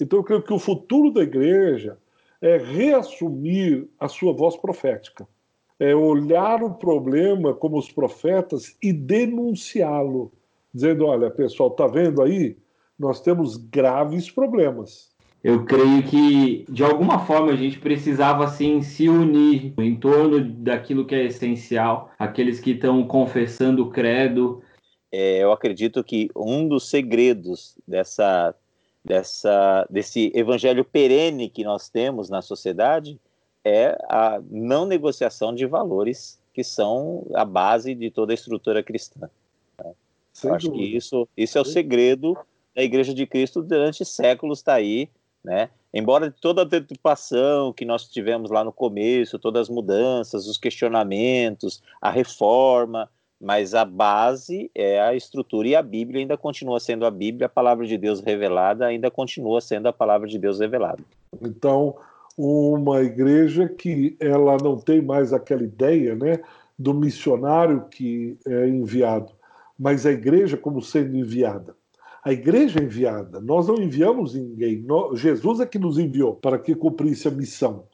Então eu creio que o futuro da igreja é reassumir a sua voz profética. É olhar o problema como os profetas e denunciá-lo, dizendo: olha, pessoal, está vendo aí? Nós temos graves problemas. Eu creio que, de alguma forma, a gente precisava assim, se unir em torno daquilo que é essencial, aqueles que estão confessando o credo. É, eu acredito que um dos segredos dessa dessa, desse evangelho perene que nós temos na sociedade é a não negociação de valores que são a base de toda a estrutura cristã. Né? Acho que isso, isso é o segredo da Igreja de Cristo durante séculos está aí, né? Embora toda a deturpação que nós tivemos lá no começo, todas as mudanças, os questionamentos, a reforma, mas a base é a estrutura e a Bíblia ainda continua sendo a Bíblia, a palavra de Deus revelada ainda continua sendo a palavra de Deus revelada. Então, uma igreja que ela não tem mais aquela ideia, né, do missionário que é enviado, mas a igreja como sendo enviada. A igreja é enviada, nós não enviamos ninguém, nós, Jesus é que nos enviou para que cumprisse a missão.